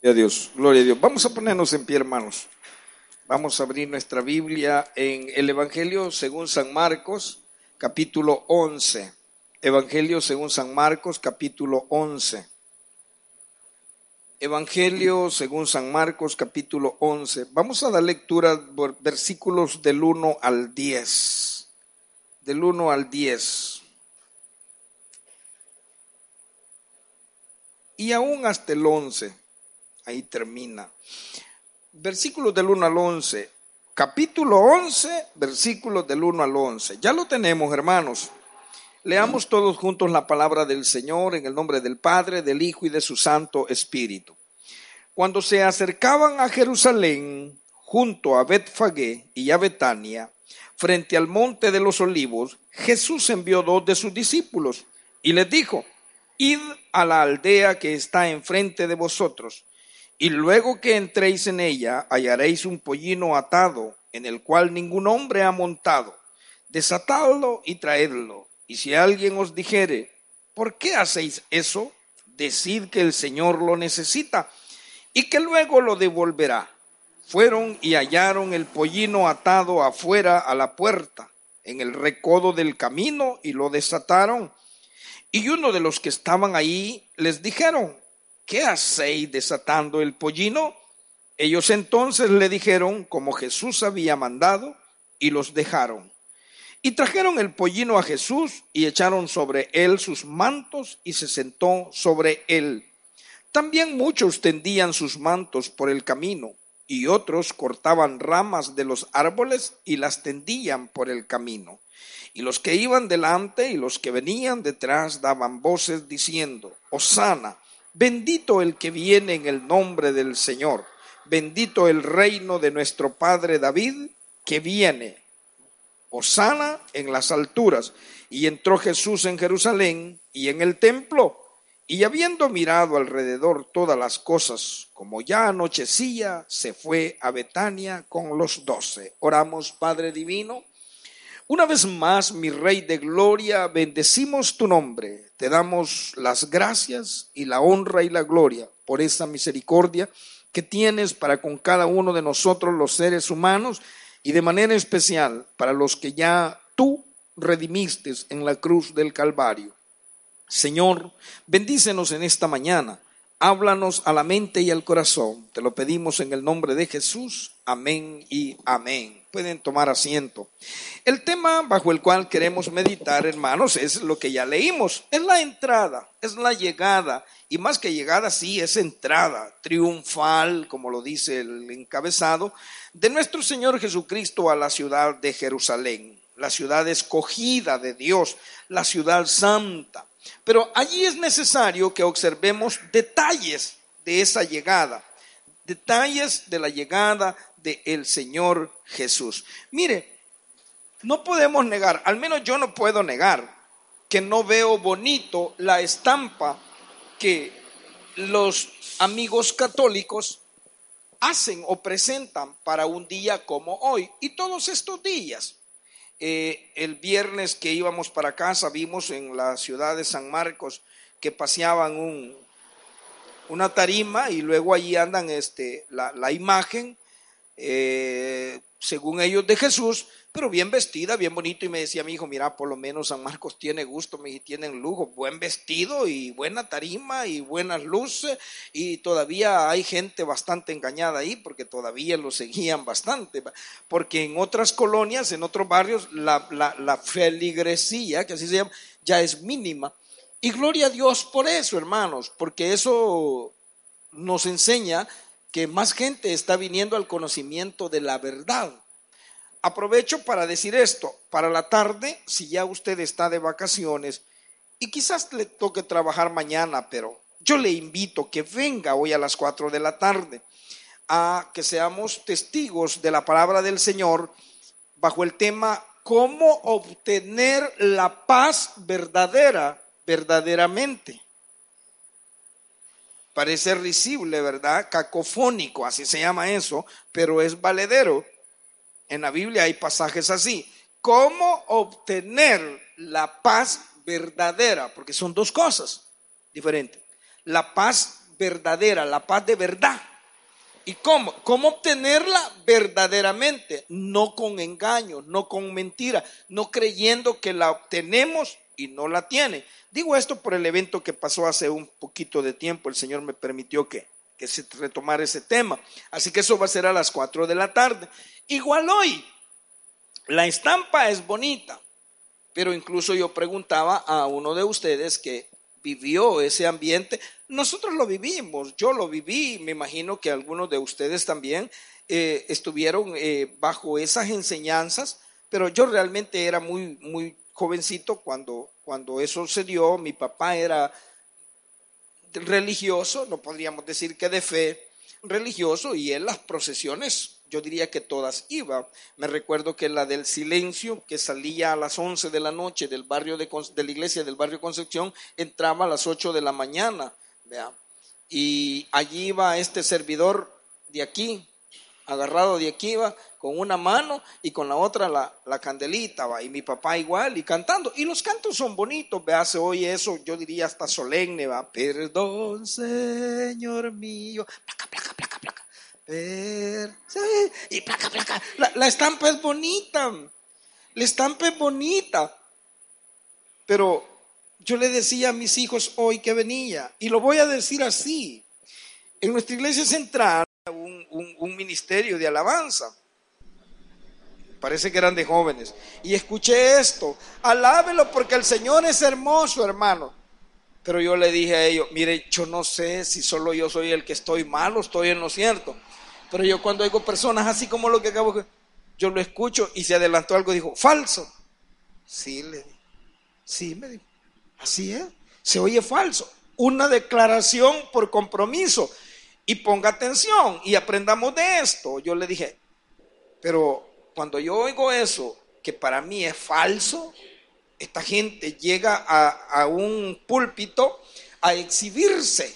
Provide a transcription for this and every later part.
Gloria a Dios, gloria a Dios. Vamos a ponernos en pie, hermanos. Vamos a abrir nuestra Biblia en el Evangelio según San Marcos, capítulo 11. Evangelio según San Marcos, capítulo 11. Evangelio según San Marcos, capítulo 11. Vamos a dar lectura por versículos del 1 al 10. Del 1 al 10. Y aún hasta el 11 ahí termina. Versículos del 1 al 11. Capítulo 11, versículos del 1 al 11. Ya lo tenemos, hermanos. Leamos todos juntos la palabra del Señor en el nombre del Padre, del Hijo y de su Santo Espíritu. Cuando se acercaban a Jerusalén, junto a Betfagé y a Betania, frente al monte de los olivos, Jesús envió dos de sus discípulos y les dijo, Id a la aldea que está enfrente de vosotros y luego que entréis en ella, hallaréis un pollino atado, en el cual ningún hombre ha montado. Desatadlo y traedlo. Y si alguien os dijere, ¿por qué hacéis eso? Decid que el Señor lo necesita y que luego lo devolverá. Fueron y hallaron el pollino atado afuera a la puerta, en el recodo del camino, y lo desataron. Y uno de los que estaban ahí les dijeron, ¿qué hacéis desatando el pollino? Ellos entonces le dijeron como Jesús había mandado y los dejaron. Y trajeron el pollino a Jesús y echaron sobre él sus mantos y se sentó sobre él. También muchos tendían sus mantos por el camino y otros cortaban ramas de los árboles y las tendían por el camino. Y los que iban delante y los que venían detrás daban voces diciendo, Osana, Bendito el que viene en el nombre del Señor. Bendito el reino de nuestro Padre David que viene. Osana en las alturas. Y entró Jesús en Jerusalén y en el templo. Y habiendo mirado alrededor todas las cosas, como ya anochecía, se fue a Betania con los doce. Oramos, Padre Divino. Una vez más, mi Rey de Gloria, bendecimos tu nombre. Te damos las gracias y la honra y la gloria por esa misericordia que tienes para con cada uno de nosotros los seres humanos y de manera especial para los que ya tú redimiste en la cruz del Calvario. Señor, bendícenos en esta mañana. Háblanos a la mente y al corazón. Te lo pedimos en el nombre de Jesús. Amén y amén. Pueden tomar asiento. El tema bajo el cual queremos meditar, hermanos, es lo que ya leímos. Es la entrada, es la llegada. Y más que llegada, sí, es entrada triunfal, como lo dice el encabezado, de nuestro Señor Jesucristo a la ciudad de Jerusalén, la ciudad escogida de Dios, la ciudad santa. Pero allí es necesario que observemos detalles de esa llegada, detalles de la llegada de el Señor Jesús. Mire, no podemos negar, al menos yo no puedo negar, que no veo bonito la estampa que los amigos católicos hacen o presentan para un día como hoy y todos estos días. Eh, el viernes que íbamos para casa vimos en la ciudad de San Marcos que paseaban un, una tarima y luego allí andan este, la, la imagen eh, según ellos, de Jesús, pero bien vestida, bien bonito. Y me decía mi hijo, mira, por lo menos San Marcos tiene gusto, me tienen lujo, buen vestido y buena tarima y buenas luces. Y todavía hay gente bastante engañada ahí, porque todavía lo seguían bastante. Porque en otras colonias, en otros barrios, la, la, la feligresía, que así se llama, ya es mínima. Y gloria a Dios por eso, hermanos, porque eso nos enseña que más gente está viniendo al conocimiento de la verdad. Aprovecho para decir esto, para la tarde, si ya usted está de vacaciones y quizás le toque trabajar mañana, pero yo le invito que venga hoy a las 4 de la tarde a que seamos testigos de la palabra del Señor bajo el tema cómo obtener la paz verdadera verdaderamente. Parece risible, ¿verdad? Cacofónico, así se llama eso, pero es valedero. En la Biblia hay pasajes así. ¿Cómo obtener la paz verdadera? Porque son dos cosas diferentes. La paz verdadera, la paz de verdad. ¿Y cómo? ¿Cómo obtenerla verdaderamente? No con engaños, no con mentira, no creyendo que la obtenemos y no la tiene. Digo esto por el evento que pasó hace un poquito de tiempo. El Señor me permitió que, que se retomara ese tema. Así que eso va a ser a las 4 de la tarde. Igual hoy, la estampa es bonita, pero incluso yo preguntaba a uno de ustedes que vivió ese ambiente, nosotros lo vivimos, yo lo viví, me imagino que algunos de ustedes también eh, estuvieron eh, bajo esas enseñanzas, pero yo realmente era muy, muy jovencito cuando, cuando eso se dio, mi papá era religioso, no podríamos decir que de fe, religioso, y en las procesiones yo diría que todas iban. Me recuerdo que la del silencio, que salía a las 11 de la noche del barrio de, de la iglesia del barrio Concepción, entraba a las 8 de la mañana. ¿vea? Y allí iba este servidor de aquí, agarrado de aquí iba, con una mano y con la otra la, la candelita, ¿va? y mi papá igual, y cantando. Y los cantos son bonitos, vea, se oye eso, yo diría hasta solemne, va, perdón, Señor mío, placa, placa, placa, placa y placa, placa. La, estampa es bonita. La estampa es bonita. Pero yo le decía a mis hijos hoy que venía, y lo voy a decir así. En nuestra iglesia central, un, ministerio de alabanza. Parece que eran de jóvenes. Y escuché esto. Alábelo porque el Señor es hermoso, hermano. Pero yo le dije a ellos, mire, yo no sé si solo yo soy el que estoy mal o estoy en lo cierto. Pero yo cuando oigo personas así como lo que acabo de yo lo escucho y se adelantó algo, dijo, falso. Sí, le dije. Sí, me dijo. Así es. Se oye falso. Una declaración por compromiso. Y ponga atención y aprendamos de esto. Yo le dije, pero cuando yo oigo eso, que para mí es falso, esta gente llega a, un púlpito a exhibirse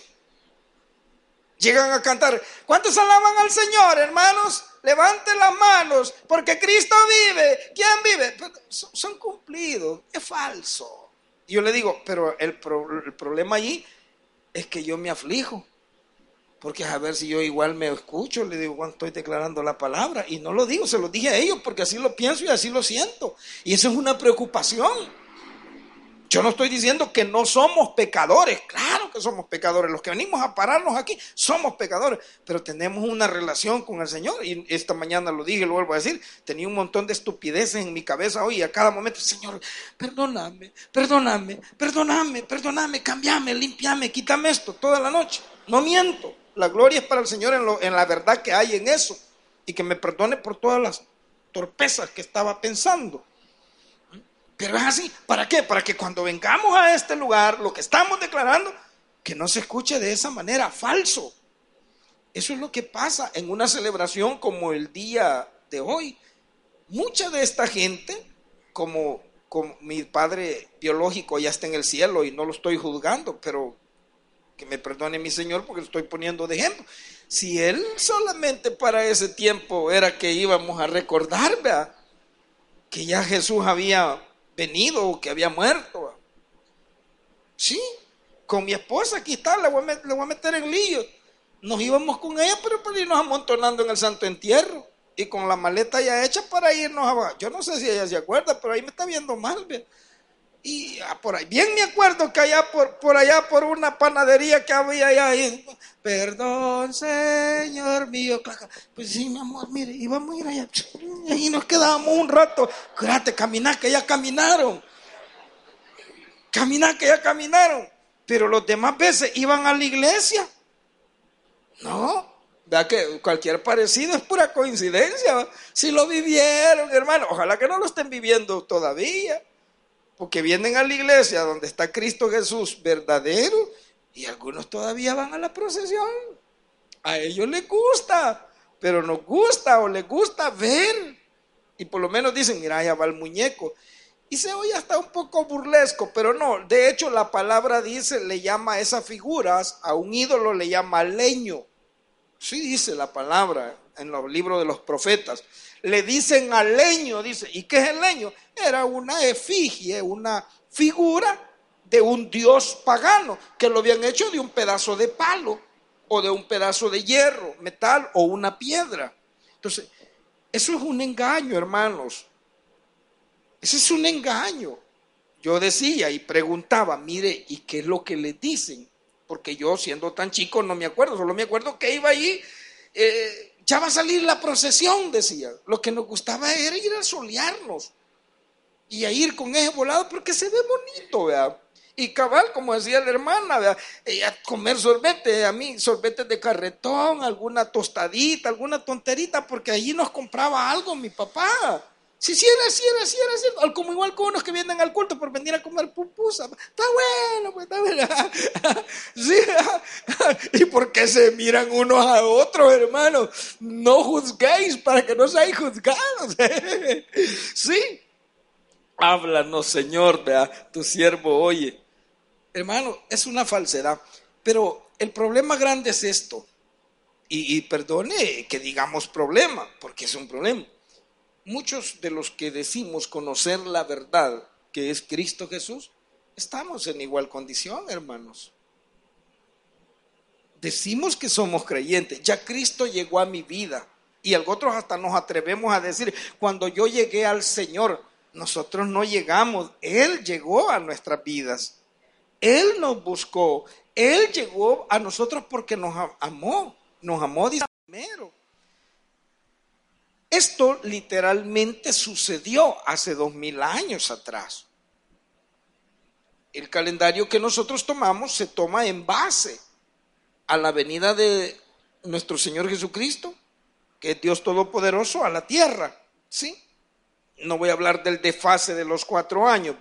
Llegan a cantar. ¿Cuántos alaban al Señor, hermanos? Levanten las manos, porque Cristo vive. ¿Quién vive? Son cumplidos. Es falso. Yo le digo, pero el, el problema allí es que yo me aflijo. Porque a ver si yo igual me escucho, le digo cuando estoy declarando la palabra. Y no lo digo, se lo dije a ellos porque así lo pienso y así lo siento. Y eso es una preocupación. Yo no estoy diciendo que no somos pecadores, claro que somos pecadores, los que venimos a pararnos aquí somos pecadores, pero tenemos una relación con el Señor. Y esta mañana lo dije, lo vuelvo a decir, tenía un montón de estupideces en mi cabeza hoy y a cada momento, Señor, perdóname, perdóname, perdóname, perdóname, cambiame, limpiame, quítame esto toda la noche, no miento, la gloria es para el Señor en, la verdad que hay en eso y que me perdone por todas las torpezas que estaba pensando. Pero es así. ¿Para qué? Para que cuando vengamos a este lugar, lo que estamos declarando, que no se escuche de esa manera, falso. Eso es lo que pasa en una celebración como el día de hoy. Mucha de esta gente, como mi padre biológico ya está en el cielo y no lo estoy juzgando, pero que me perdone mi Señor porque estoy poniendo de ejemplo. Si él solamente para ese tiempo era que íbamos a recordar, ¿verdad? que ya Jesús había venido o que había muerto. Sí, con mi esposa aquí está, le voy a, meter en lío. Nos íbamos con ella, pero para irnos amontonando en el santo entierro. Y con la maleta ya hecha para irnos a... Yo no sé si ella se acuerda, pero ahí me está viendo mal. Y ah, por ahí, bien me acuerdo que allá por, por allá, por una panadería que había allá, perdón, Señor mío. Pues sí, mi amor, mire, íbamos a ir allá. Y nos quedábamos un rato. Espérate, caminar, que ya caminaron. Caminar, que ya caminaron. Pero los demás veces iban a la iglesia. No, vea que cualquier parecido es pura coincidencia. Si lo vivieron, hermano, ojalá que no lo estén viviendo todavía porque vienen a la iglesia donde está Cristo Jesús verdadero y algunos todavía van a la procesión. A ellos les gusta, pero nos gusta o les gusta ver. Y por lo menos dicen, mira, allá va el muñeco. Y se oye hasta un poco burlesco, pero no. De hecho, la palabra dice, le llama a esas figuras, a un ídolo le llama leño. Sí dice la palabra en los libros de los profetas le dicen al leño, dice, ¿y qué es el leño? Era una efigie, una figura de un dios pagano, que lo habían hecho de un pedazo de palo. o de un pedazo de hierro, metal o una piedra. Entonces, eso es un engaño, hermanos. Ese es un engaño. Yo decía y preguntaba, mire, ¿y qué es lo que le dicen? Porque yo siendo tan chico no me acuerdo, solo me acuerdo que iba ahí, eh, ya va a salir la procesión, decía. Lo que nos gustaba era ir a solearnos y a ir con ese volado porque se ve bonito, ¿verdad? Y cabal, como decía la hermana, ¿verdad? Eh, a comer sorbete, a mí sorbete de carretón, alguna tostadita, alguna tonterita, porque allí nos compraba algo mi papá. Sí, sí era, sí era, sí era, Como igual con unos que vienen al culto por venir a comer pupusa. Está bueno, pues está bueno. ¿Y por qué se miran unos a otros, hermano? No juzguéis para que no seáis juzgados. Sí. Háblanos, Señor, vea, tu siervo oye. Hermano, es una falsedad. Pero el problema grande es esto. Y, y perdone que digamos problema, porque es un problema. Muchos de los que decimos conocer la verdad, que es Cristo Jesús, estamos en igual condición, hermanos. Decimos que somos creyentes, ya Cristo llegó a mi vida. Y otros hasta nos atrevemos a decir, cuando yo llegué al Señor, nosotros no llegamos, Él llegó a nuestras vidas. Él nos buscó, Él llegó a nosotros porque nos amó, nos amó primero. Esto literalmente sucedió hace dos mil años atrás. El calendario que nosotros tomamos se toma en base a la venida de nuestro Señor Jesucristo, que es Dios Todopoderoso, a la tierra. ¿Sí? No voy a hablar del desfase de los cuatro años,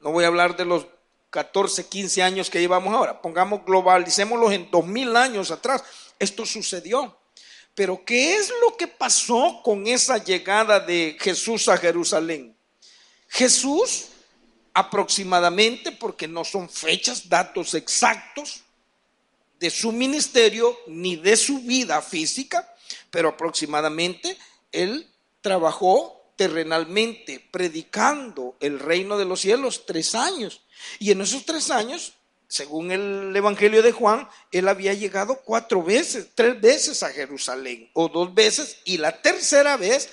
no voy a hablar de los 14, 15 años que llevamos ahora. Pongamos, globalicémoslos en dos mil años atrás. Esto sucedió. Pero ¿qué es lo que pasó con esa llegada de Jesús a Jerusalén? Jesús aproximadamente, porque no son fechas, datos exactos de su ministerio ni de su vida física, pero aproximadamente él trabajó terrenalmente predicando el reino de los cielos tres años. Y en esos tres años según el Evangelio de Juan, él había llegado cuatro veces, tres veces a Jerusalén, o dos veces, y la tercera vez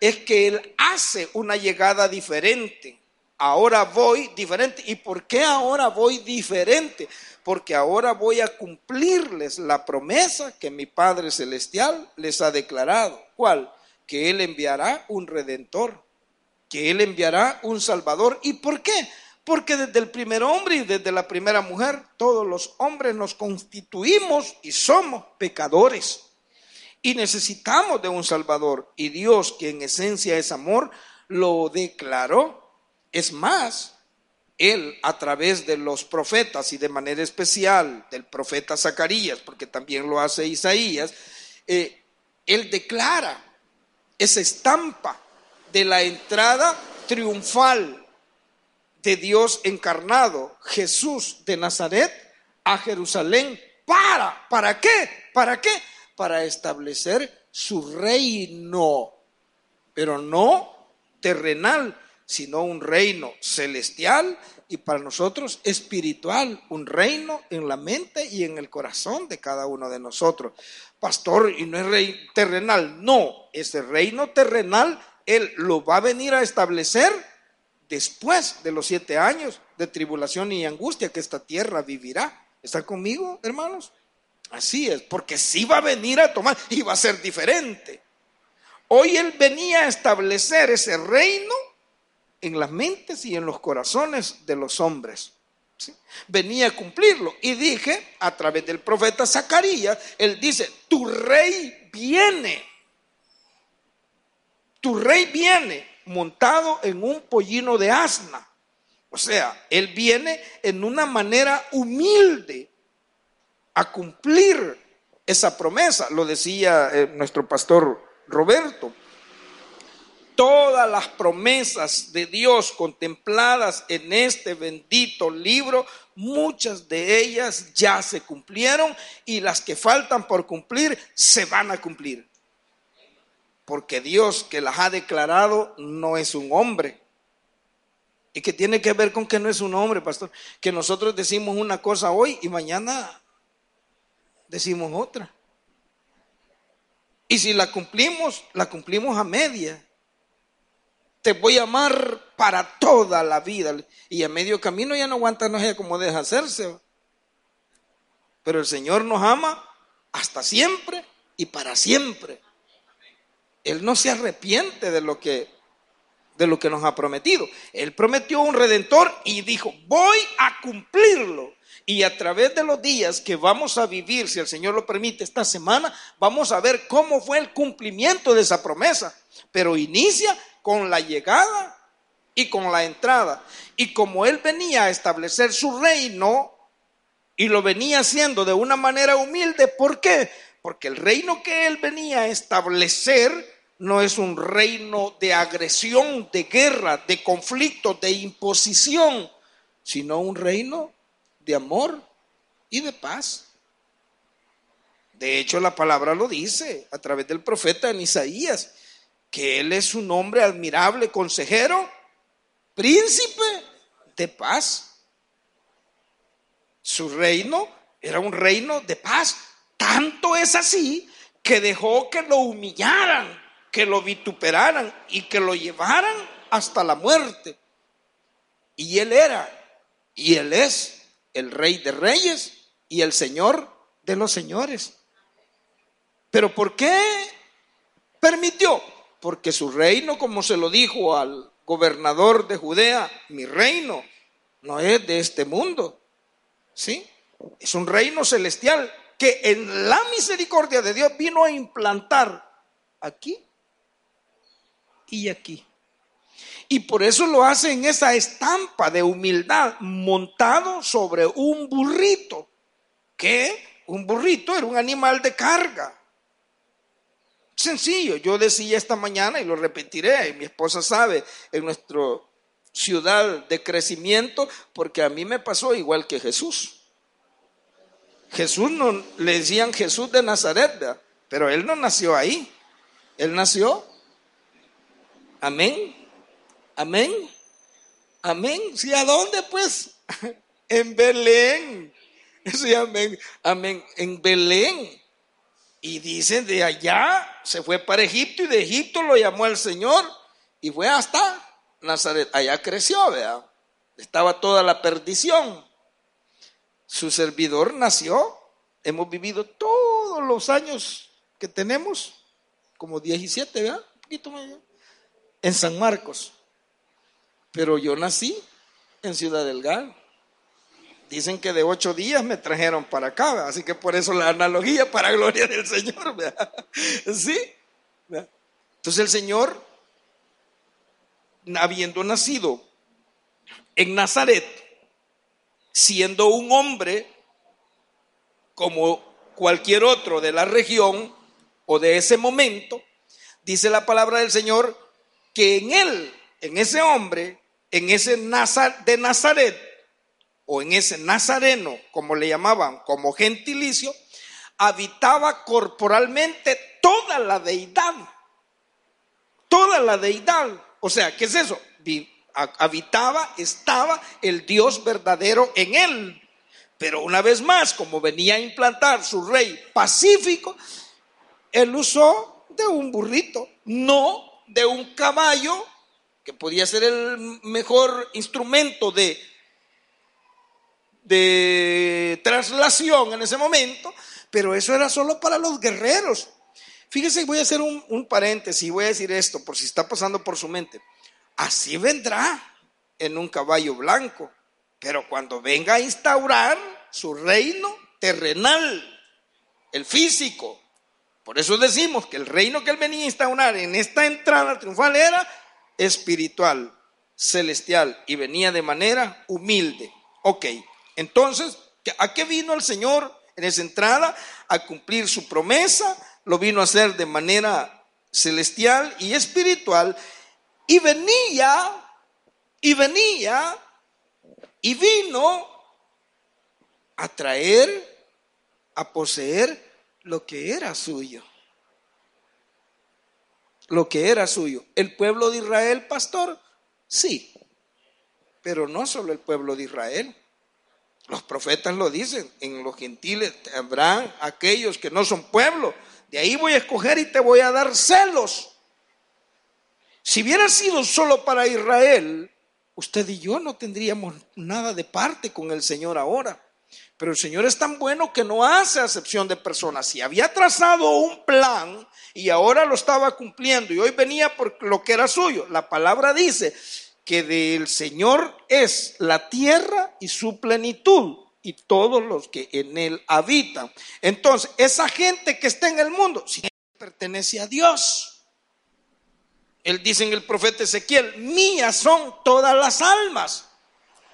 es que él hace una llegada diferente. Ahora voy diferente. ¿Y por qué ahora voy diferente? Porque ahora voy a cumplirles la promesa que mi Padre Celestial les ha declarado. ¿Cuál? Que Él enviará un redentor, que Él enviará un salvador. ¿Y por qué? Porque desde el primer hombre y desde la primera mujer, todos los hombres nos constituimos y somos pecadores. Y necesitamos de un Salvador. Y Dios, que en esencia es amor, lo declaró. Es más, Él a través de los profetas y de manera especial del profeta Zacarías, porque también lo hace Isaías, eh, Él declara esa estampa de la entrada triunfal de Dios encarnado, Jesús de Nazaret, a Jerusalén. ¿Para? ¿Para qué? ¿Para qué? Para establecer su reino, pero no terrenal, sino un reino celestial y para nosotros espiritual, un reino en la mente y en el corazón de cada uno de nosotros. Pastor, y no es rey terrenal, no, ese reino terrenal Él lo va a venir a establecer después de los siete años de tribulación y angustia que esta tierra vivirá. ¿Está conmigo, hermanos? Así es, porque sí va a venir a tomar y va a ser diferente. Hoy Él venía a establecer ese reino en las mentes y en los corazones de los hombres. Venía a cumplirlo. Y dije, a través del profeta Zacarías, Él dice, tu rey viene. Tu rey viene montado en un pollino de asna. O sea, Él viene en una manera humilde a cumplir esa promesa. Lo decía eh, nuestro pastor Roberto. Todas las promesas de Dios contempladas en este bendito libro, muchas de ellas ya se cumplieron y las que faltan por cumplir se van a cumplir porque Dios que las ha declarado no es un hombre. ¿Y que tiene que ver con que no es un hombre, pastor? Que nosotros decimos una cosa hoy y mañana decimos otra. Y si la cumplimos, la cumplimos a media. Te voy a amar para toda la vida. Y a medio camino ya no aguanta, no sé cómo deja hacerse. Pero el Señor nos ama hasta siempre y para siempre. Él no se arrepiente de lo que de lo que nos ha prometido. Él prometió un redentor y dijo, "Voy a cumplirlo." Y a través de los días que vamos a vivir, si el Señor lo permite, esta semana, vamos a ver cómo fue el cumplimiento de esa promesa. Pero inicia con la llegada y con la entrada. Y como Él venía a establecer su reino y lo venía haciendo de una manera humilde, ¿por qué? Porque el reino que Él venía a establecer no es un reino de agresión, de guerra, de conflicto, de imposición, sino un reino de amor y de paz. De hecho, la palabra lo dice a través del profeta en Isaías, que Él es un hombre admirable, consejero, príncipe de paz. Su reino era un reino de paz. Tanto es así que dejó que lo humillaran, que lo vituperaran y que lo llevaran hasta la muerte. Y Él era, y Él es el rey de reyes y el señor de los señores. Pero ¿por qué permitió? Porque su reino, como se lo dijo al gobernador de Judea, mi reino no es de este mundo. ¿Sí? Es un reino celestial que en la misericordia de Dios vino a implantar aquí y aquí. Y por eso lo hace en esa estampa de humildad, montado sobre un burrito, que un burrito era un animal de carga. Sencillo, yo decía esta mañana y lo repetiré, y mi esposa sabe, en nuestra ciudad de crecimiento, porque a mí me pasó igual que Jesús. Jesús no le decían Jesús de Nazaret, pero él no nació ahí. Él nació, amén, Amén. Amén. ¿Sí a dónde pues? en Belén. Sí, amén. Amén. En Belén. Y dicen de allá se fue para Egipto y de Egipto lo llamó el Señor y fue hasta Nazaret. Allá creció, vea. Estaba toda la perdición. Su servidor nació. Hemos vivido todos los años que tenemos, como 17, ¿verdad? Un poquito más. En San Marcos. Pero yo nací en Ciudad Delgado. Dicen que de ocho días me trajeron para acá, así que por eso la analogía para gloria del Señor. ¿Sí? Entonces el Señor, habiendo nacido en Nazaret, siendo un hombre como cualquier otro de la región o de ese momento, dice la palabra del Señor que en él, en ese hombre, en ese de Nazaret, o en ese nazareno, como le llamaban, como gentilicio, habitaba corporalmente toda la deidad. Toda la deidad. O sea, ¿qué es eso? Habitaba, estaba el Dios verdadero en él. Pero una vez más, como venía a implantar su rey pacífico, él usó de un burrito, no de un caballo que podía ser el mejor instrumento de, de traslación en ese momento, pero eso era solo para los guerreros. Fíjese, voy a hacer un, un paréntesis, voy a decir esto por si está pasando por su mente. Así vendrá en un caballo blanco, pero cuando venga a instaurar su reino terrenal, el físico, por eso decimos que el reino que él venía a instaurar en esta entrada triunfal era espiritual, celestial y venía de manera humilde. Ok, entonces, ¿a qué vino el Señor en esa entrada? A cumplir su promesa, lo vino a hacer de manera celestial y espiritual y venía, y venía, y vino a traer, a poseer lo que era suyo lo que era suyo. ¿El pueblo de Israel, pastor? Sí, pero no solo el pueblo de Israel. Los profetas lo dicen, en los gentiles habrán aquellos que no son pueblo. De ahí voy a escoger y te voy a dar celos. Si hubiera sido solo para Israel, usted y yo no tendríamos nada de parte con el Señor ahora. Pero el Señor es tan bueno que no hace acepción de personas. Si había trazado un plan y ahora lo estaba cumpliendo y hoy venía por lo que era suyo, la palabra dice que del Señor es la tierra y su plenitud y todos los que en él habitan. Entonces, esa gente que está en el mundo, si pertenece a Dios. Él dice en el profeta Ezequiel, mías son todas las almas.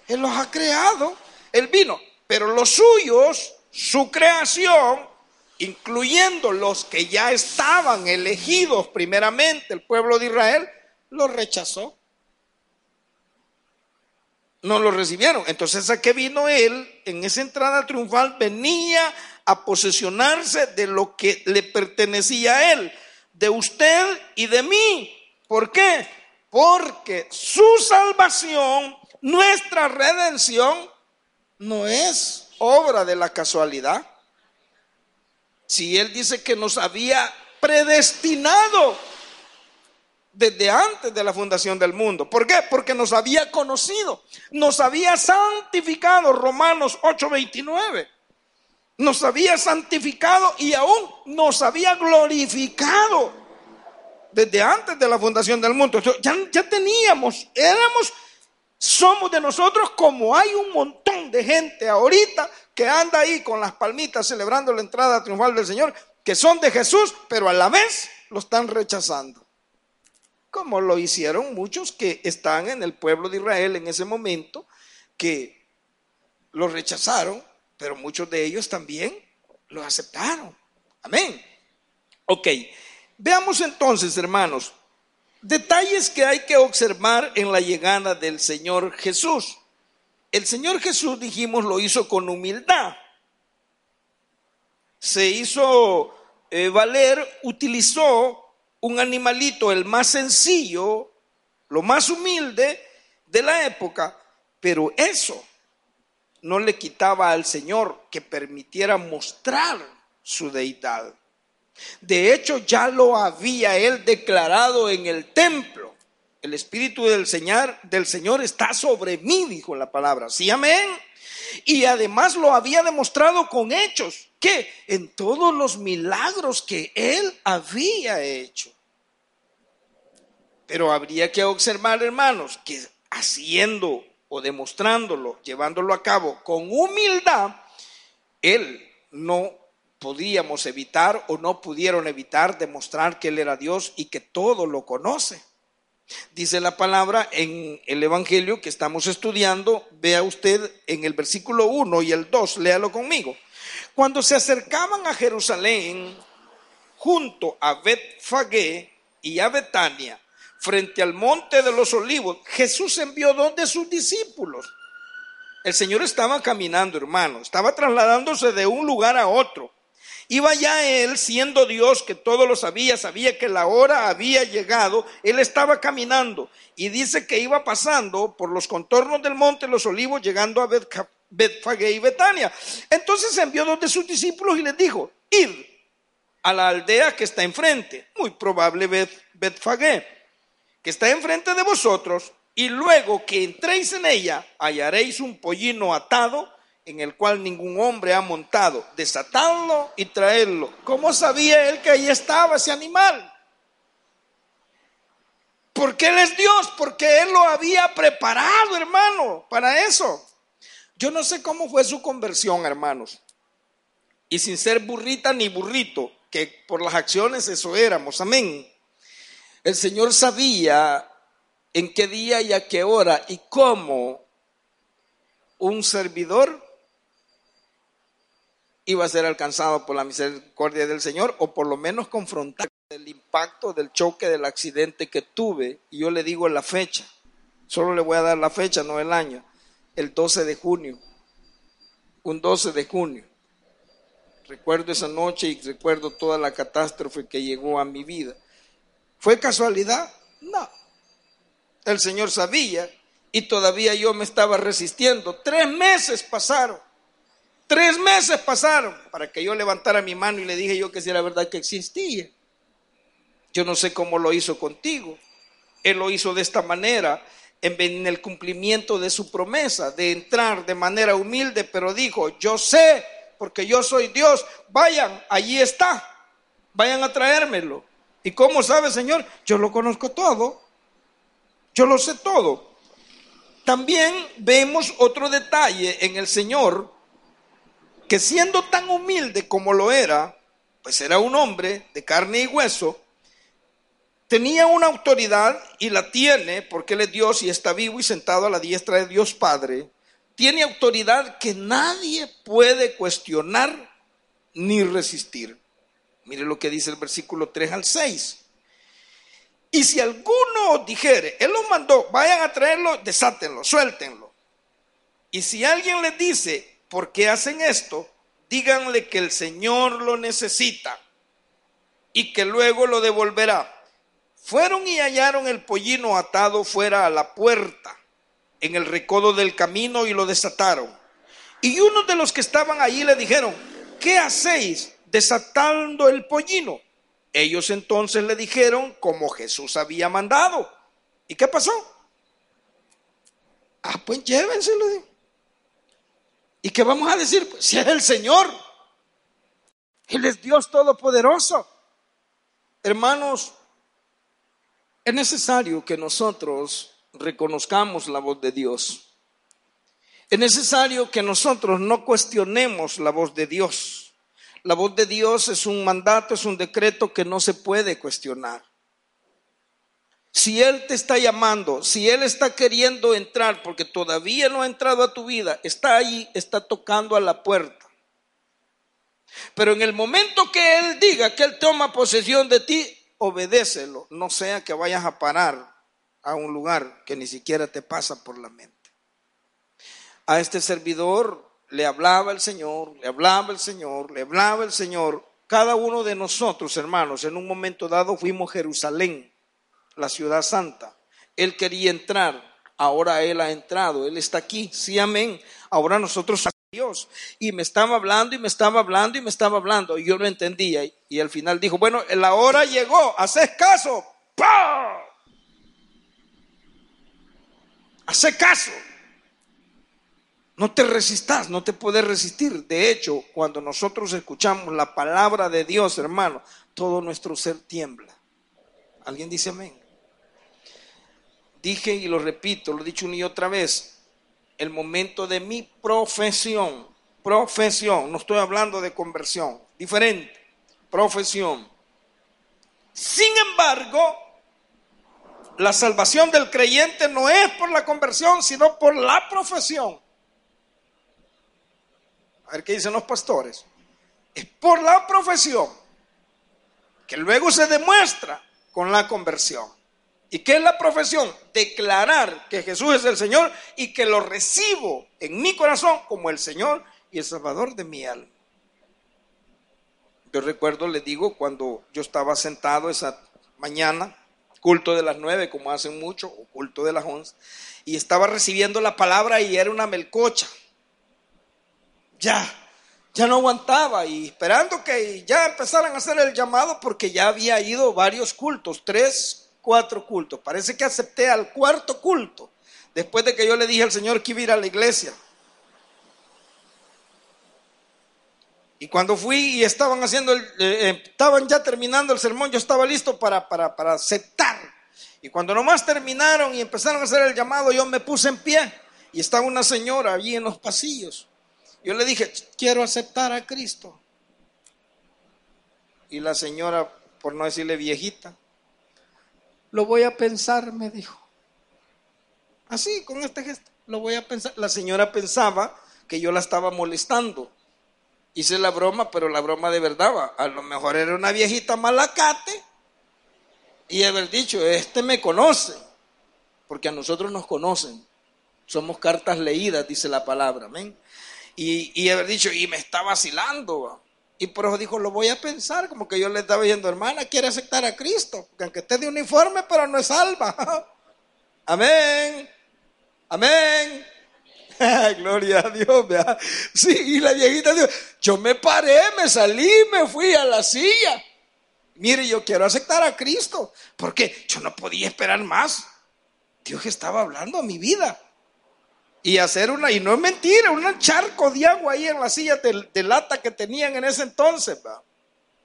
Él los ha creado. Él vino pero los suyos, su creación, incluyendo los que ya estaban elegidos primeramente, el pueblo de Israel, los rechazó. No lo recibieron. Entonces, ¿a qué vino él? En esa entrada triunfal venía a posesionarse de lo que le pertenecía a él, de usted y de mí. ¿Por qué? Porque su salvación, nuestra redención, no es obra de la casualidad. Si Él dice que nos había predestinado desde antes de la fundación del mundo. ¿Por qué? Porque nos había conocido, nos había santificado, Romanos 8:29. Nos había santificado y aún nos había glorificado desde antes de la fundación del mundo. Ya, ya teníamos, éramos somos de nosotros como hay un montón de gente ahorita que anda ahí con las palmitas celebrando la entrada triunfal del Señor, que son de Jesús, pero a la vez lo están rechazando. Como lo hicieron muchos que están en el pueblo de Israel en ese momento, que lo rechazaron, pero muchos de ellos también lo aceptaron. Amén. Ok, veamos entonces, hermanos, Detalles que hay que observar en la llegada del Señor Jesús. El Señor Jesús, dijimos, lo hizo con humildad. Se hizo eh, valer, utilizó un animalito, el más sencillo, lo más humilde de la época, pero eso no le quitaba al Señor que permitiera mostrar su deidad. De hecho, ya lo había él declarado en el templo. El Espíritu del Señor, del Señor está sobre mí, dijo la palabra. Sí, amén. Y además lo había demostrado con hechos, que en todos los milagros que él había hecho. Pero habría que observar, hermanos, que haciendo o demostrándolo, llevándolo a cabo con humildad, él no podíamos evitar o no pudieron evitar demostrar que Él era Dios y que todo lo conoce. Dice la palabra en el Evangelio que estamos estudiando, vea usted en el versículo 1 y el 2, léalo conmigo. Cuando se acercaban a Jerusalén, junto a Betfagé y a Betania, frente al monte de los olivos, Jesús envió dos de sus discípulos. El Señor estaba caminando, hermano, estaba trasladándose de un lugar a otro. Iba ya él, siendo Dios que todo lo sabía, sabía que la hora había llegado, él estaba caminando y dice que iba pasando por los contornos del monte Los Olivos, llegando a Betfagé y Betania. Entonces envió dos de sus discípulos y les dijo, id a la aldea que está enfrente, muy probable Betfagé, que está enfrente de vosotros, y luego que entréis en ella, hallaréis un pollino atado en el cual ningún hombre ha montado, desatarlo y traerlo. ¿Cómo sabía él que ahí estaba ese animal? Porque él es Dios, porque él lo había preparado, hermano, para eso. Yo no sé cómo fue su conversión, hermanos. Y sin ser burrita ni burrito, que por las acciones eso éramos, amén. El Señor sabía en qué día y a qué hora y cómo un servidor iba a ser alcanzado por la misericordia del Señor o por lo menos confrontar el impacto del choque del accidente que tuve. Y yo le digo la fecha, solo le voy a dar la fecha, no el año, el 12 de junio, un 12 de junio. Recuerdo esa noche y recuerdo toda la catástrofe que llegó a mi vida. ¿Fue casualidad? No. El Señor sabía Y todavía yo me estaba resistiendo. Tres meses pasaron. Tres meses pasaron para que yo levantara mi mano y le dije yo que si era verdad que existía. Yo no sé cómo lo hizo contigo. Él lo hizo de esta manera en el cumplimiento de su promesa, de entrar de manera humilde, pero dijo, yo sé, porque yo soy Dios, vayan, allí está, vayan a traérmelo. ¿Y cómo sabe, Señor? Yo lo conozco todo, yo lo sé todo. También vemos otro detalle en el Señor, que siendo tan humilde como lo era, pues era un hombre de carne y hueso, tenía una autoridad y la tiene porque Él es Dios y está vivo y sentado a la diestra de Dios Padre. Tiene autoridad que nadie puede cuestionar ni resistir. Mire lo que dice el versículo 3 al 6. Y si alguno dijere, Él lo mandó, vayan a traerlo, desátenlo, suéltenlo. Y si alguien les dice, ¿por qué hacen esto? Díganle que el Señor lo necesita y que luego lo devolverá. Fueron y hallaron el pollino atado fuera a la puerta, en el recodo del camino, y lo desataron. Y unos de los que estaban allí le dijeron, ¿qué hacéis desatando el pollino? Ellos entonces le dijeron como Jesús había mandado. ¿Y qué pasó? Ah, pues llévenselo. ¿Y qué vamos a decir? Pues, si es el Señor. Él es Dios Todopoderoso. Hermanos, es necesario que nosotros reconozcamos la voz de Dios. Es necesario que nosotros no cuestionemos la voz de Dios. La voz de Dios es un mandato, es un decreto que no se puede cuestionar. Si Él te está llamando, si Él está queriendo entrar, porque todavía no ha entrado a tu vida, está ahí, está tocando a la puerta. Pero en el momento que Él diga que Él toma posesión de ti, obedécelo, no sea que vayas a parar a un lugar que ni siquiera te pasa por la mente. A este servidor le hablaba el Señor, le hablaba el Señor, le hablaba el Señor. Cada uno de nosotros, hermanos, en un momento dado fuimos Jerusalén, la ciudad santa. Él quería entrar, ahora Él ha entrado, Él está aquí, sí, amén. Ahora nosotros Dios. Y me estaba hablando y me estaba hablando y me estaba hablando. Y yo no entendía. Y, al final dijo, bueno, la hora llegó, haces caso. ¡Pah! Hace caso. No te resistas, no te puedes resistir. De hecho, cuando nosotros escuchamos la palabra de Dios, hermano, todo nuestro ser tiembla. ¿Alguien dice amén? Dije y lo repito, lo he dicho una y otra vez, el momento de mi profesión. Profesión, no estoy hablando de conversión, diferente, profesión. Sin embargo, la salvación del creyente no es por la conversión, sino por la profesión. A ver qué dicen los pastores. Es por la profesión que luego se demuestra con la conversión. ¿Y qué es la profesión? Declarar que Jesús es el Señor y que lo recibo en mi corazón como el Señor y el Salvador de mi alma. Yo recuerdo, le digo, cuando yo estaba sentado esa mañana, culto de las nueve, como hacen mucho, o culto de las once, y estaba recibiendo la palabra y era una melcocha. Ya, ya no aguantaba y esperando que ya empezaran a hacer el llamado porque ya había ido varios cultos, tres cuatro cultos. Parece que acepté al cuarto culto después de que yo le dije al Señor que iba a ir a la iglesia. Y cuando fui y estaban haciendo, el, eh, eh, estaban ya terminando el sermón, yo estaba listo para, para, para aceptar. Y cuando nomás terminaron y empezaron a hacer el llamado, yo me puse en pie y estaba una señora allí en los pasillos. Yo le dije, quiero aceptar a Cristo. Y la señora, por no decirle viejita, lo voy a pensar, me dijo. Así, con este gesto, lo voy a pensar. La señora pensaba que yo la estaba molestando. Hice la broma, pero la broma de verdad, a lo mejor era una viejita malacate y haber dicho, este me conoce, porque a nosotros nos conocen. Somos cartas leídas, dice la palabra, amén. Y, y haber dicho, y me está vacilando. Y por eso dijo, lo voy a pensar, como que yo le estaba diciendo, hermana, quiere aceptar a Cristo, que aunque esté de uniforme, pero no es salva. Amén. Amén. Gloria a Dios. Sí, y la viejita dijo, yo me paré, me salí, me fui a la silla. Mire, yo quiero aceptar a Cristo, porque yo no podía esperar más. Dios estaba hablando a mi vida. Y hacer una, y no es mentira, un charco de agua ahí en la silla de, lata que tenían en ese entonces. ¿verdad?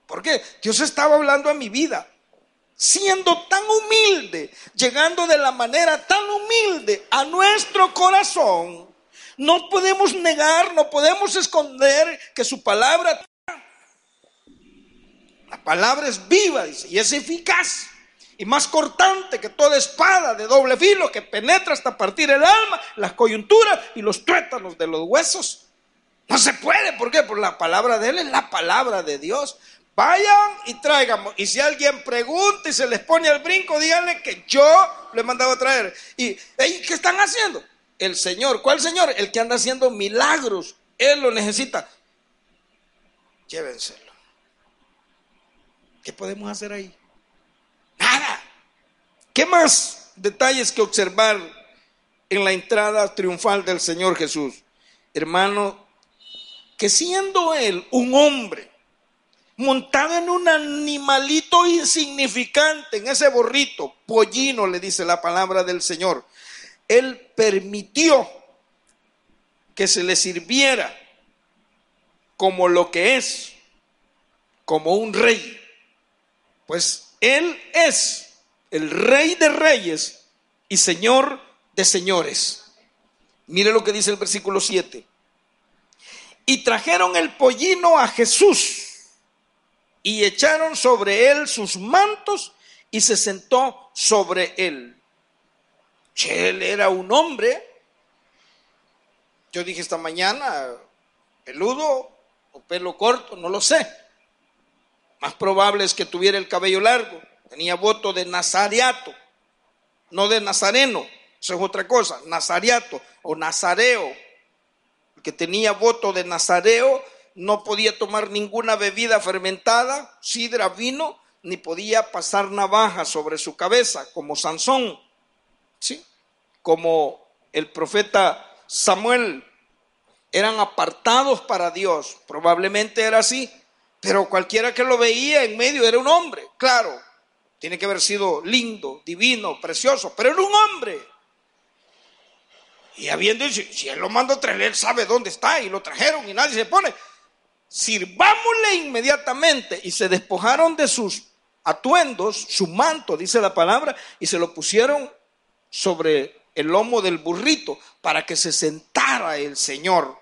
Porque Dios estaba hablando a mi vida siendo tan humilde, llegando de la manera tan humilde a nuestro corazón, no podemos negar, no podemos esconder que su palabra, la palabra es viva, dice, y es eficaz y más cortante que toda espada de doble filo que penetra hasta partir el alma, las coyunturas y los tuétanos de los huesos. No se puede, ¿por qué? Porque la palabra de Él es la palabra de Dios. Vayan y traigan. Y si alguien pregunta y se les pone al brinco, díganle que yo le he mandado a traer. ¿Y qué están haciendo? El Señor. ¿Cuál Señor? El que anda haciendo milagros. Él lo necesita. Llévenselo. ¿Qué podemos hacer ahí? Nada. ¿Qué más detalles que observar en la entrada triunfal del Señor Jesús? Hermano, que siendo Él un hombre, montado en un animalito insignificante, en ese borrito, pollino, le dice la palabra del Señor. Él permitió que se le sirviera como lo que es, como un rey. Pues Él es el rey de reyes y señor de señores. Mire lo que dice el versículo 7. Y trajeron el pollino a Jesús y echaron sobre él sus mantos y se sentó sobre él. Él era un hombre, yo dije esta mañana, peludo o pelo corto, no lo sé. Más probable es que tuviera el cabello largo. Tenía voto de nazariato, no de nazareno. Eso es otra cosa, nazariato o nazareo. El que tenía voto de nazareo no podía tomar ninguna bebida fermentada, sidra, vino, ni podía pasar navaja sobre su cabeza, como Sansón, ¿sí? como el profeta Samuel. Eran apartados para Dios, probablemente era así, pero cualquiera que lo veía en medio era un hombre, claro, tiene que haber sido lindo, divino, precioso, pero era un hombre. Y habiendo dicho, si él lo mandó a traer, él sabe dónde está y lo trajeron y nadie se pone sirvámosle inmediatamente. Y se despojaron de sus atuendos, su manto, dice la palabra, y se lo pusieron sobre el lomo del burrito para que se sentara el Señor.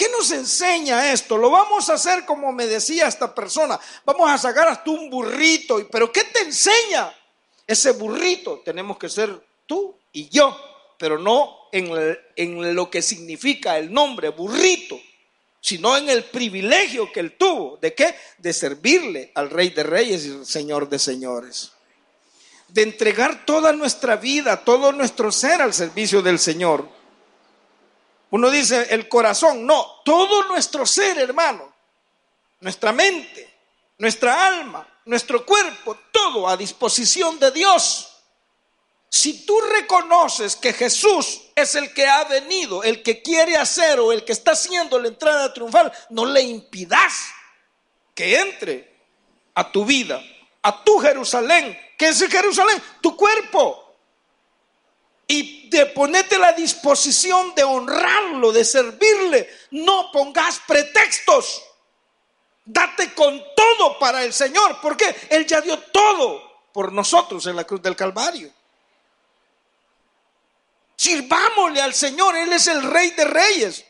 ¿Qué nos enseña esto? Lo vamos a hacer como me decía esta persona. Vamos a sacar hasta un burrito. Pero ¿qué te enseña? Ese burrito tenemos que ser tú y yo, pero no en, en lo que significa el nombre burrito sino en el privilegio que él tuvo. ¿De qué? De servirle al Rey de Reyes y Señor de Señores. De entregar toda nuestra vida, todo nuestro ser al servicio del Señor. Uno dice el corazón, no, todo nuestro ser, hermano, nuestra mente, nuestra alma, nuestro cuerpo, todo a disposición de Dios. Si tú reconoces que Jesús es el que ha venido, el que quiere hacer o el que está haciendo la entrada triunfal, no le impidas que entre a tu vida, a tu Jerusalén. ¿Qué es Jerusalén? Tu cuerpo. Y de ponerte la disposición de honrarlo, de servirle. No pongas pretextos. Date con todo para el Señor, porque Él ya dio todo por nosotros en la cruz del Calvario. Sirvámosle al Señor, Él es el Rey de Reyes,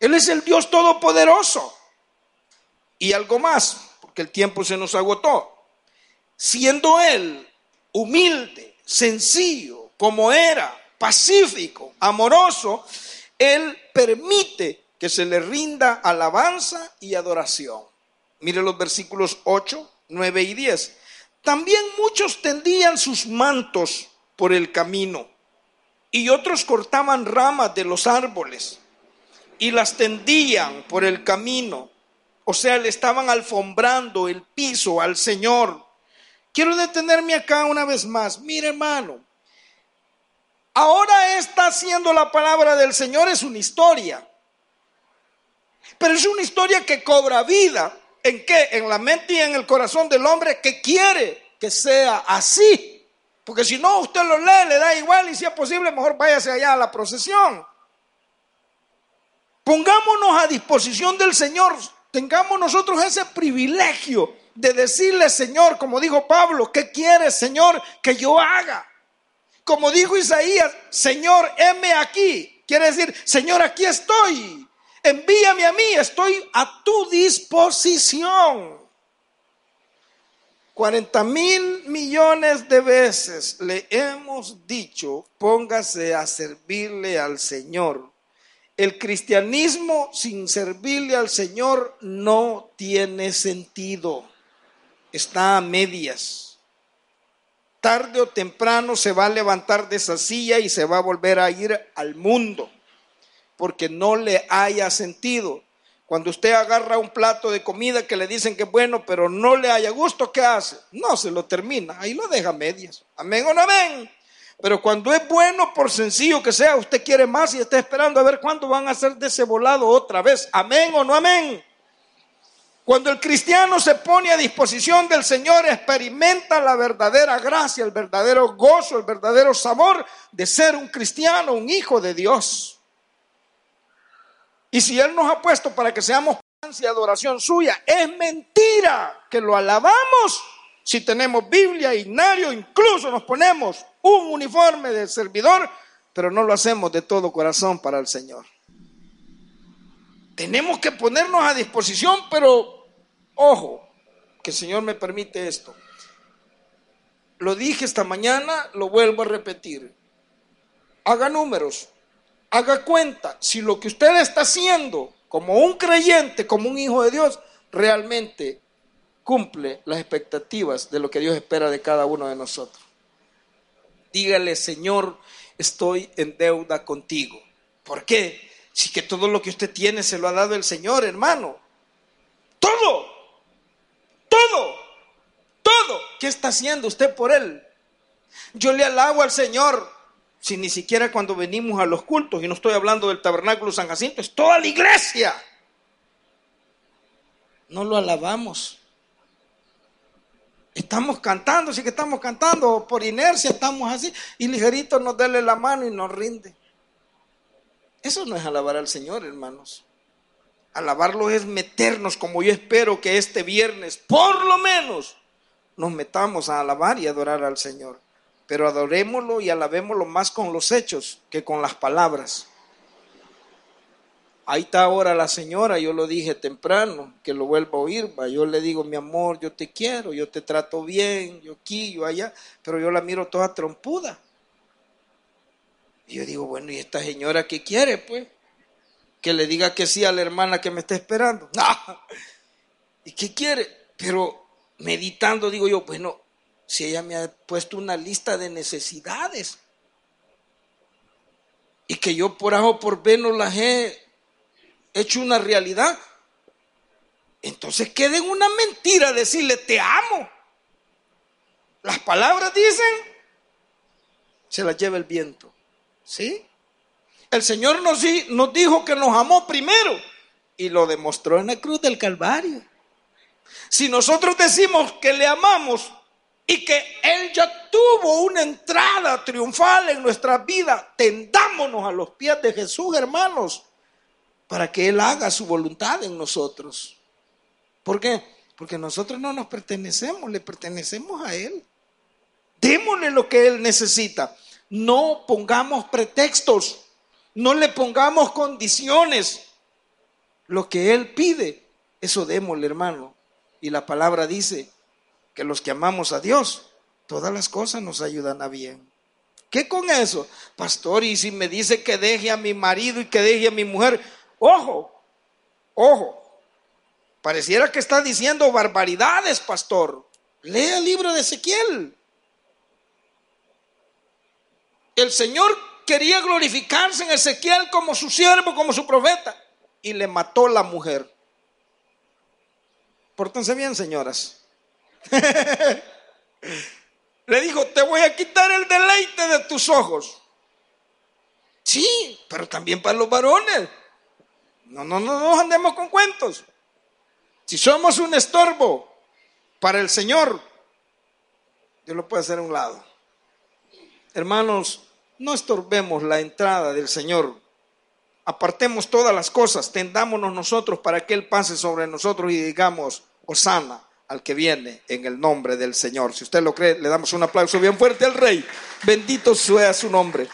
Él es el Dios Todopoderoso. Y algo más, porque el tiempo se nos agotó. Siendo Él humilde, sencillo, como era, pacífico, amoroso, Él permite que se le rinda alabanza y adoración. Mire los versículos 8, 9 y 10. También muchos tendían sus mantos por el camino y otros cortaban ramas de los árboles y las tendían por el camino. O sea, le estaban alfombrando el piso al Señor. Quiero detenerme acá una vez más. Mire, hermano, Ahora está haciendo la palabra del Señor, es una historia. Pero es una historia que cobra vida. ¿En qué? En la mente y en el corazón del hombre que quiere que sea así. Porque si no, usted lo lee, le da igual y si es posible, mejor váyase allá a la procesión. Pongámonos a disposición del Señor. Tengamos nosotros ese privilegio de decirle, Señor, como dijo Pablo, ¿qué quieres, Señor, que yo haga? Como dijo Isaías, Señor, heme aquí. Quiere decir, Señor, aquí estoy. Envíame a mí, estoy a tu disposición. 40 mil millones de veces le hemos dicho, póngase a servirle al Señor. El cristianismo sin servirle al Señor no tiene sentido. Está a medias. Tarde o temprano se va a levantar de esa silla y se va a volver a ir al mundo porque no le haya sentido. Cuando usted agarra un plato de comida que le dicen que es bueno, pero no le haya gusto, ¿qué hace? No se lo termina, ahí lo deja a medias. Amén o no amén. Pero cuando es bueno, por sencillo que sea, usted quiere más y está esperando a ver cuándo van a hacer de ese volado otra vez. Amén o no amén. Cuando el cristiano se pone a disposición del Señor, experimenta la verdadera gracia, el verdadero gozo, el verdadero sabor de ser un cristiano, un hijo de Dios. Y si Él nos ha puesto para que seamos y adoración suya, es mentira que lo alabamos si tenemos Biblia, Ignario, incluso nos ponemos un uniforme de servidor, pero no lo hacemos de todo corazón para el Señor. Tenemos que ponernos a disposición, pero ojo, que el Señor me permite esto. Lo dije esta mañana, lo vuelvo a repetir. Haga números haga cuenta si lo que usted está haciendo como un creyente, como un hijo de Dios, realmente cumple las expectativas de lo que Dios espera de cada uno de nosotros. Dígale, Señor, estoy en deuda contigo. ¿Por qué? Si que todo lo que usted tiene se lo ha dado el Señor, hermano. Todo, todo, todo. ¿Qué está haciendo usted por Él? Yo le alabo al Señor si ni siquiera cuando venimos a los cultos, y no estoy hablando del tabernáculo San Jacinto, es toda la iglesia. No lo alabamos. Estamos cantando, sí que estamos cantando, por inercia estamos así, y ligerito nos dele la mano y nos rinde. Eso no es alabar al Señor, hermanos. Alabarlo es meternos, como yo espero que este viernes, por lo menos, nos metamos a alabar y adorar al Señor pero adorémoslo y alabémoslo más con los hechos que con las palabras. Ahí está ahora la señora, yo lo dije temprano, que lo vuelva a oír, yo le digo, mi amor, yo te quiero, yo te trato bien, yo aquí, yo allá, pero yo la miro toda trompuda. Y yo digo, bueno, ¿y esta señora qué quiere, pues? Que le diga que sí a la hermana que me está esperando. ¿Y qué quiere? Pero meditando digo yo, bueno, si ella me ha puesto una lista de necesidades y que yo por A o por B no las he hecho una realidad, entonces queda en una mentira decirle te amo. Las palabras dicen, se las lleva el viento. ¿Sí? El Señor nos, dijo que nos amó primero y lo demostró en la cruz del Calvario. Si nosotros decimos que le amamos y que Él ya tuvo una entrada triunfal en nuestra vida. Tendámonos a los pies de Jesús, hermanos, para que Él haga su voluntad en nosotros. ¿Por qué? Porque nosotros no nos pertenecemos, le pertenecemos a Él. Démosle lo que Él necesita. No pongamos pretextos, no le pongamos condiciones. Lo que Él pide, eso démosle, hermano. Y la palabra dice, que los que amamos a Dios, todas las cosas nos ayudan a bien. ¿Qué con eso? Pastor, y si me dice que deje a mi marido y que deje a mi mujer, ojo, ojo, pareciera que está diciendo barbaridades, pastor. Lea el libro de Ezequiel. El Señor quería glorificarse en Ezequiel como su siervo, como su profeta, y le mató la mujer. Pórtense bien, señoras. Le dijo, te voy a quitar el deleite de tus ojos. Sí, pero también para los varones. No, no, no nos andemos con cuentos. Si somos un estorbo para el Señor, Dios lo puede hacer a un lado. Hermanos, no estorbemos la entrada del Señor. Apartemos todas las cosas, tendámonos nosotros para que Él pase sobre nosotros y digamos, Osana al que viene en el nombre del Señor. Si usted lo cree, le damos un aplauso bien fuerte al Rey. Bendito sea su nombre.